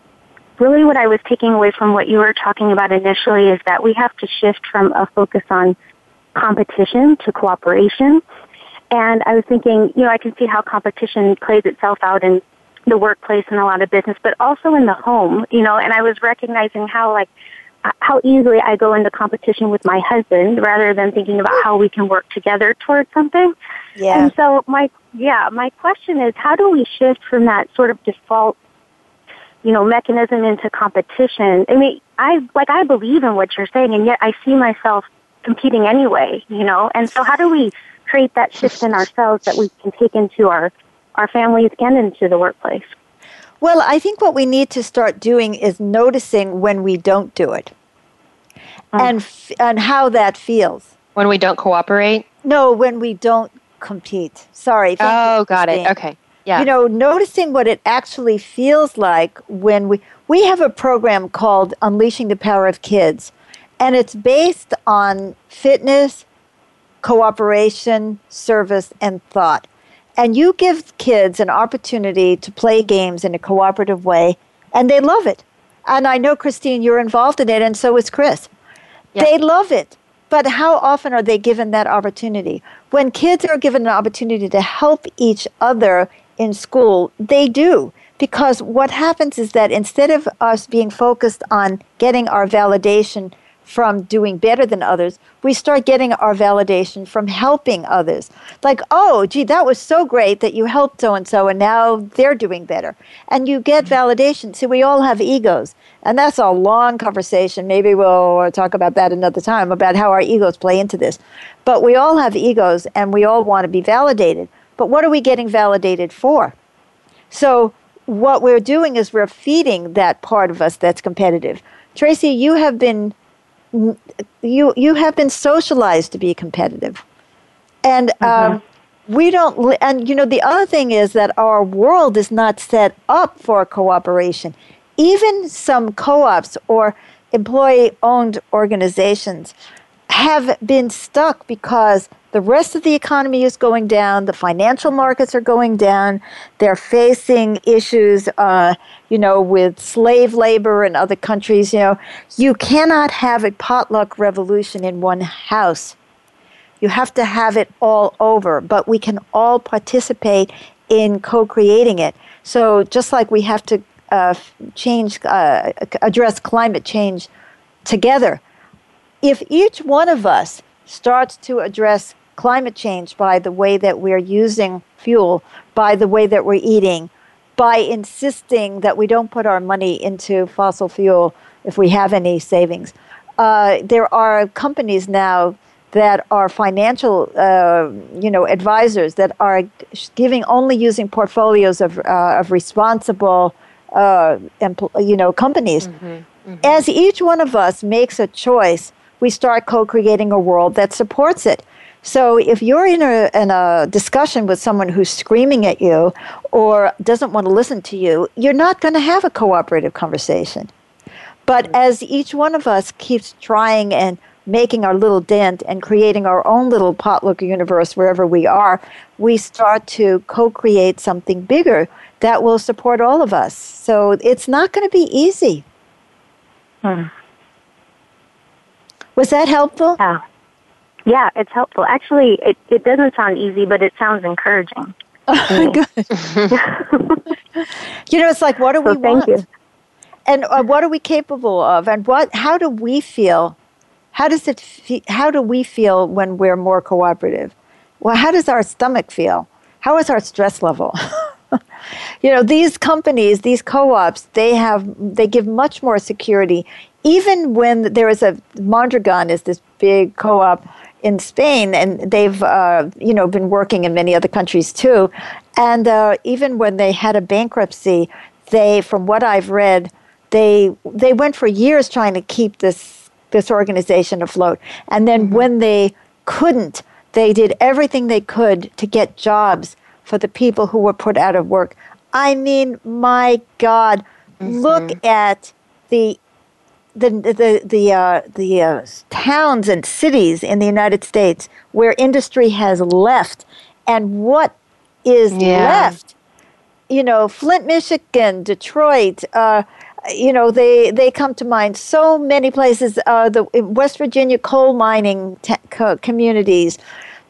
really what I was taking away from what you were talking about initially is that we have to shift from a focus on competition to cooperation. And I was thinking, you know, I can see how competition plays itself out in the workplace and a lot of business, but also in the home, you know, and I was recognizing how like uh, how easily I go into competition with my husband rather than thinking about how we can work together towards something. Yeah. And so my yeah, my question is how do we shift from that sort of default you know, mechanism into competition? I mean, I like I believe in what you're saying and yet I see myself competing anyway, you know. And so how do we create that shift in ourselves that we can take into our our families and into the workplace? Well, I think what we need to start doing is noticing when we don't do it mm. and, f- and how that feels. When we don't cooperate. No, when we don't compete. Sorry. Oh, got it. Okay. Yeah. You know, noticing what it actually feels like when we we have a program called Unleashing the Power of Kids, and it's based on fitness, cooperation, service, and thought. And you give kids an opportunity to play games in a cooperative way, and they love it. And I know, Christine, you're involved in it, and so is Chris. Yeah. They love it. But how often are they given that opportunity? When kids are given an opportunity to help each other in school, they do. Because what happens is that instead of us being focused on getting our validation from doing better than others, we start getting our validation from helping others. Like, oh, gee, that was so great that you helped so and so, and now they're doing better. And you get mm-hmm. validation. See, we all have egos. And that's a long conversation. Maybe we'll uh, talk about that another time about how our egos play into this. But we all have egos and we all want to be validated. But what are we getting validated for? So, what we're doing is we're feeding that part of us that's competitive. Tracy, you have been you you have been socialized to be competitive, and um, we don't. And you know, the other thing is that our world is not set up for cooperation. Even some co-ops or employee-owned organizations have been stuck because the rest of the economy is going down, the financial markets are going down, they're facing issues, uh, you know, with slave labor in other countries. You know, you cannot have a potluck revolution in one house. You have to have it all over, but we can all participate in co-creating it. So just like we have to uh, change, uh, address climate change together, if each one of us starts to address climate change by the way that we're using fuel, by the way that we're eating, by insisting that we don't put our money into fossil fuel if we have any savings. Uh, there are companies now that are financial, uh, you know, advisors that are giving only using portfolios of, uh, of responsible, uh, empl- you know, companies. As each one of us makes a choice, we start co-creating a world that supports it. So if you're in a, in a discussion with someone who's screaming at you or doesn't want to listen to you, you're not going to have a cooperative conversation. But as each one of us keeps trying and making our little dent and creating our own little potluck universe wherever we are, we start to co create something bigger that will support all of us. So it's not going to be easy. Hmm. Was that helpful? Yeah. Yeah, it's helpful. Actually, it, it doesn't sound easy, but it sounds encouraging. Oh, Good. you know, it's like, what do So we thank want? you. and uh, what are we capable of? And what? How do we feel? How does it? Fe- how do we feel when we're more cooperative? Well, how does our stomach feel? How is our stress level? you know, these companies, these co-ops, they have they give much more security. Even when there is a Mondragon is this big co-op in Spain, and they've uh, you know been working in many other countries too. And uh, even when they had a bankruptcy, they, from what I've read, they they went for years trying to keep this this organization afloat. And then mm-hmm. when they couldn't, they did everything they could to get jobs for the people who were put out of work. I mean, my God, mm-hmm. look at the the the the uh, the uh, towns and cities in the United States where industry has left, and what is yeah. left. You know, Flint, Michigan, Detroit. Uh, you know, they they come to mind. So many places. Uh, the West Virginia coal mining te- co- communities,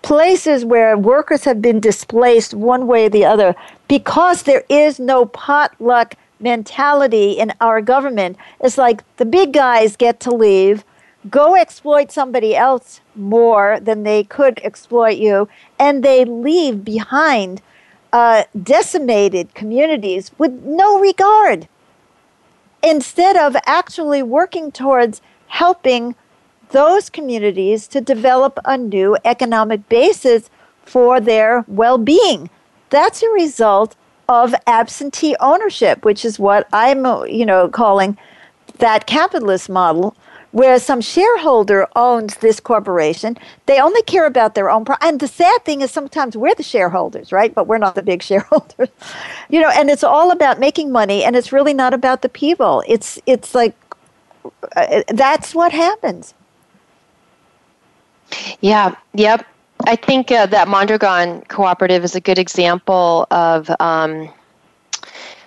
places where workers have been displaced one way or the other because there is no potluck mentality in our government. is like the big guys get to leave, go exploit somebody else more than they could exploit you, and they leave behind uh, decimated communities with no regard instead of actually working towards helping those communities to develop a new economic basis for their well being. That's a result of absentee ownership, which is what I'm, you know, calling that capitalist model, where some shareholder owns this corporation. They only care about their own. Pro- and the sad thing is sometimes we're the shareholders, right? But we're not the big shareholders, you know. And it's all about making money, and it's really not about the people. It's it's like uh, that's what happens. Yeah. Yep. I think uh, that Mondragon Cooperative is a good example of um,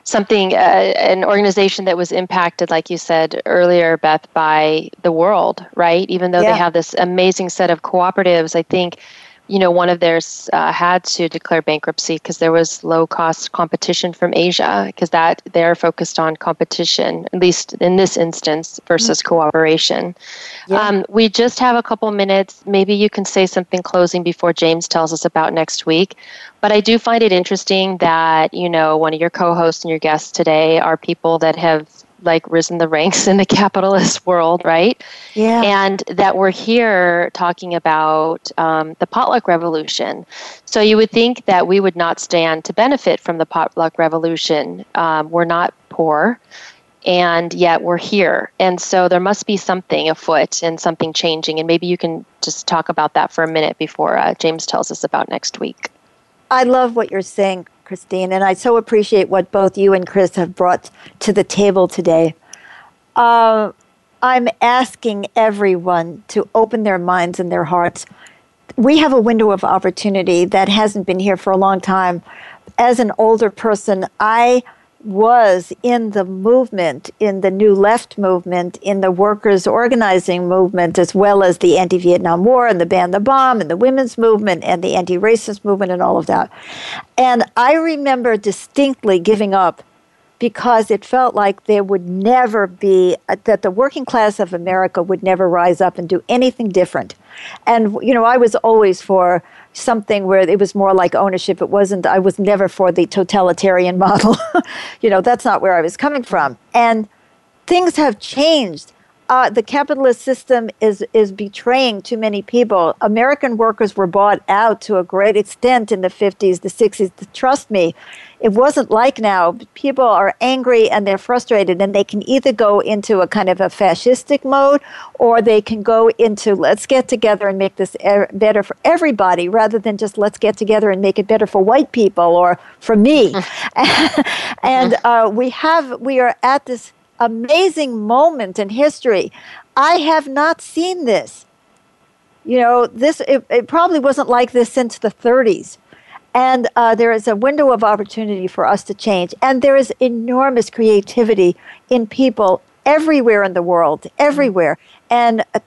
something, uh, an organization that was impacted, like you said earlier, Beth, by the world, right? Even though yeah. they have this amazing set of cooperatives, I think you know, one of theirs uh, had to declare bankruptcy because there was low cost competition from Asia because that they're focused on competition, at least in this instance, versus mm-hmm. cooperation. Yeah. Um, we just have a couple minutes. Maybe you can say something closing before James tells us about next week. But I do find it interesting that, you know, one of your co hosts and your guests today are people that have like risen the ranks in the capitalist world, right? Yeah. And that we're here talking about um, the potluck revolution. So you would think that we would not stand to benefit from the potluck revolution. Um, we're not poor. And yet we're here. And so there must be something afoot and something changing. And maybe you can just talk about that for a minute before uh, James tells us about next week. I love what you're saying, Christine, and I so appreciate what both you and Chris have brought to the table today. Uh, I'm asking everyone to open their minds and their hearts. We have a window of opportunity that hasn't been here for a long time. As an older person, I was in the movement, in the New Left movement, in the workers' organizing movement, as well as the anti Vietnam War and the Ban the Bomb and the women's movement and the anti racist movement and all of that. And I remember distinctly giving up because it felt like there would never be, uh, that the working class of America would never rise up and do anything different. And, you know, I was always for something where it was more like ownership. It wasn't, I was never for the totalitarian model. you know, that's not where I was coming from. And things have changed. Uh, the capitalist system is is betraying too many people. American workers were bought out to a great extent in the 50s, the 60s. Trust me, it wasn't like now. People are angry and they're frustrated, and they can either go into a kind of a fascistic mode or they can go into let's get together and make this er- better for everybody rather than just let's get together and make it better for white people or for me. and uh, we have, we are at this amazing moment in history. I have not seen this. You know, this, it, it probably wasn't like this since the 30s and uh, there is a window of opportunity for us to change. And there is enormous creativity in people everywhere in the world, everywhere, and uh,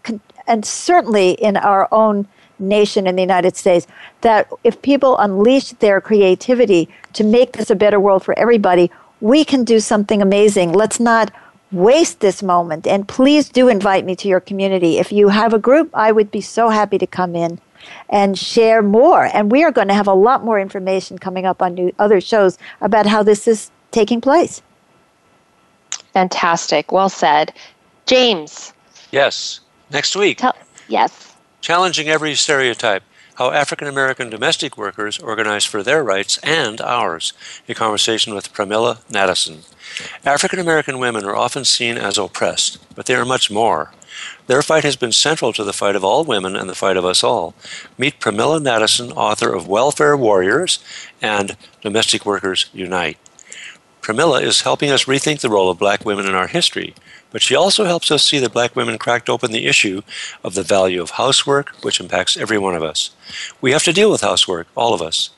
and certainly in our own nation in the United States. That if people unleash their creativity to make this a better world for everybody, we can do something amazing. Let's not waste this moment. And please do invite me to your community. If you have a group, I would be so happy to come in and share more. And we are going to have a lot more information coming up on new, other shows about how this is taking place. Fantastic. Well said. James. Yes. Next week. Tell, yes. Challenging every stereotype how African American domestic workers organize for their rights and ours, a conversation with Premilla Nadasen. African American women are often seen as oppressed, but they are much more. Their fight has been central to the fight of all women and the fight of us all. Meet Premilla Nadasen, author of Welfare Warriors and Domestic Workers Unite. Premilla is helping us rethink the role of black women in our history, but she also helps us see that black women cracked open the issue of the value of housework, which impacts every one of us. We have to deal with housework, all of us.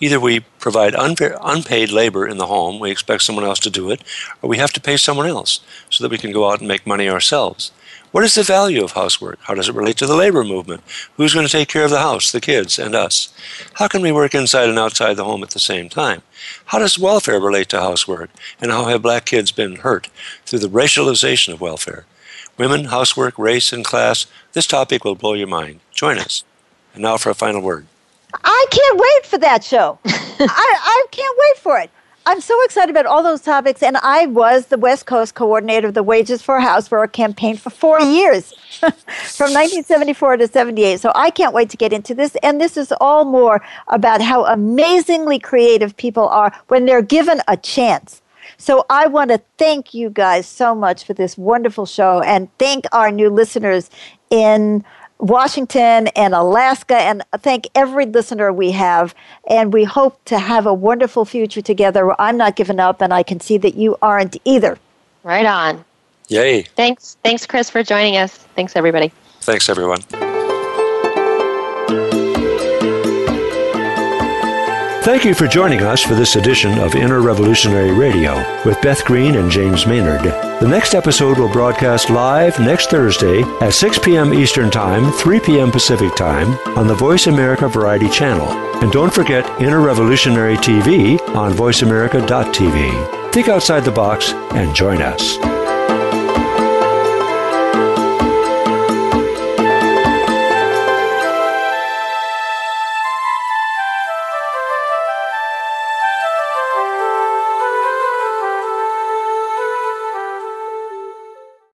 Either we provide unpaid labor in the home, we expect someone else to do it, or we have to pay someone else so that we can go out and make money ourselves. What is the value of housework? How does it relate to the labor movement? Who's going to take care of the house, the kids, and us? How can we work inside and outside the home at the same time? How does welfare relate to housework? And how have black kids been hurt through the racialization of welfare? Women, housework, race, and class. This topic will blow your mind. Join us. And now for a final word. I can't wait for that show. I, I can't wait for it. I'm so excited about all those topics, and I was the West Coast coordinator of the Wages for a House for a campaign for four years, from 1974 to 78. So I can't wait to get into this. And this is all more about how amazingly creative people are when they're given a chance. So I want to thank you guys so much for this wonderful show, and thank our new listeners in Washington and Alaska, and thank every listener we have. And we hope to have a wonderful future together. I'm not giving up, and I can see that you aren't either. Right on. Yay. Thanks, thanks, Chris, for joining us. Thanks, everybody. Thanks, everyone. Thank you for joining us for this edition of Inner Revolutionary Radio with Beth Green and James Maynard. The next episode will broadcast live next Thursday at 6 p.m. Eastern Time, 3 p.m. Pacific Time on the Voice America Variety Channel. And don't forget Inner Revolutionary TV on voiceamerica.tv. Think outside the box and join us.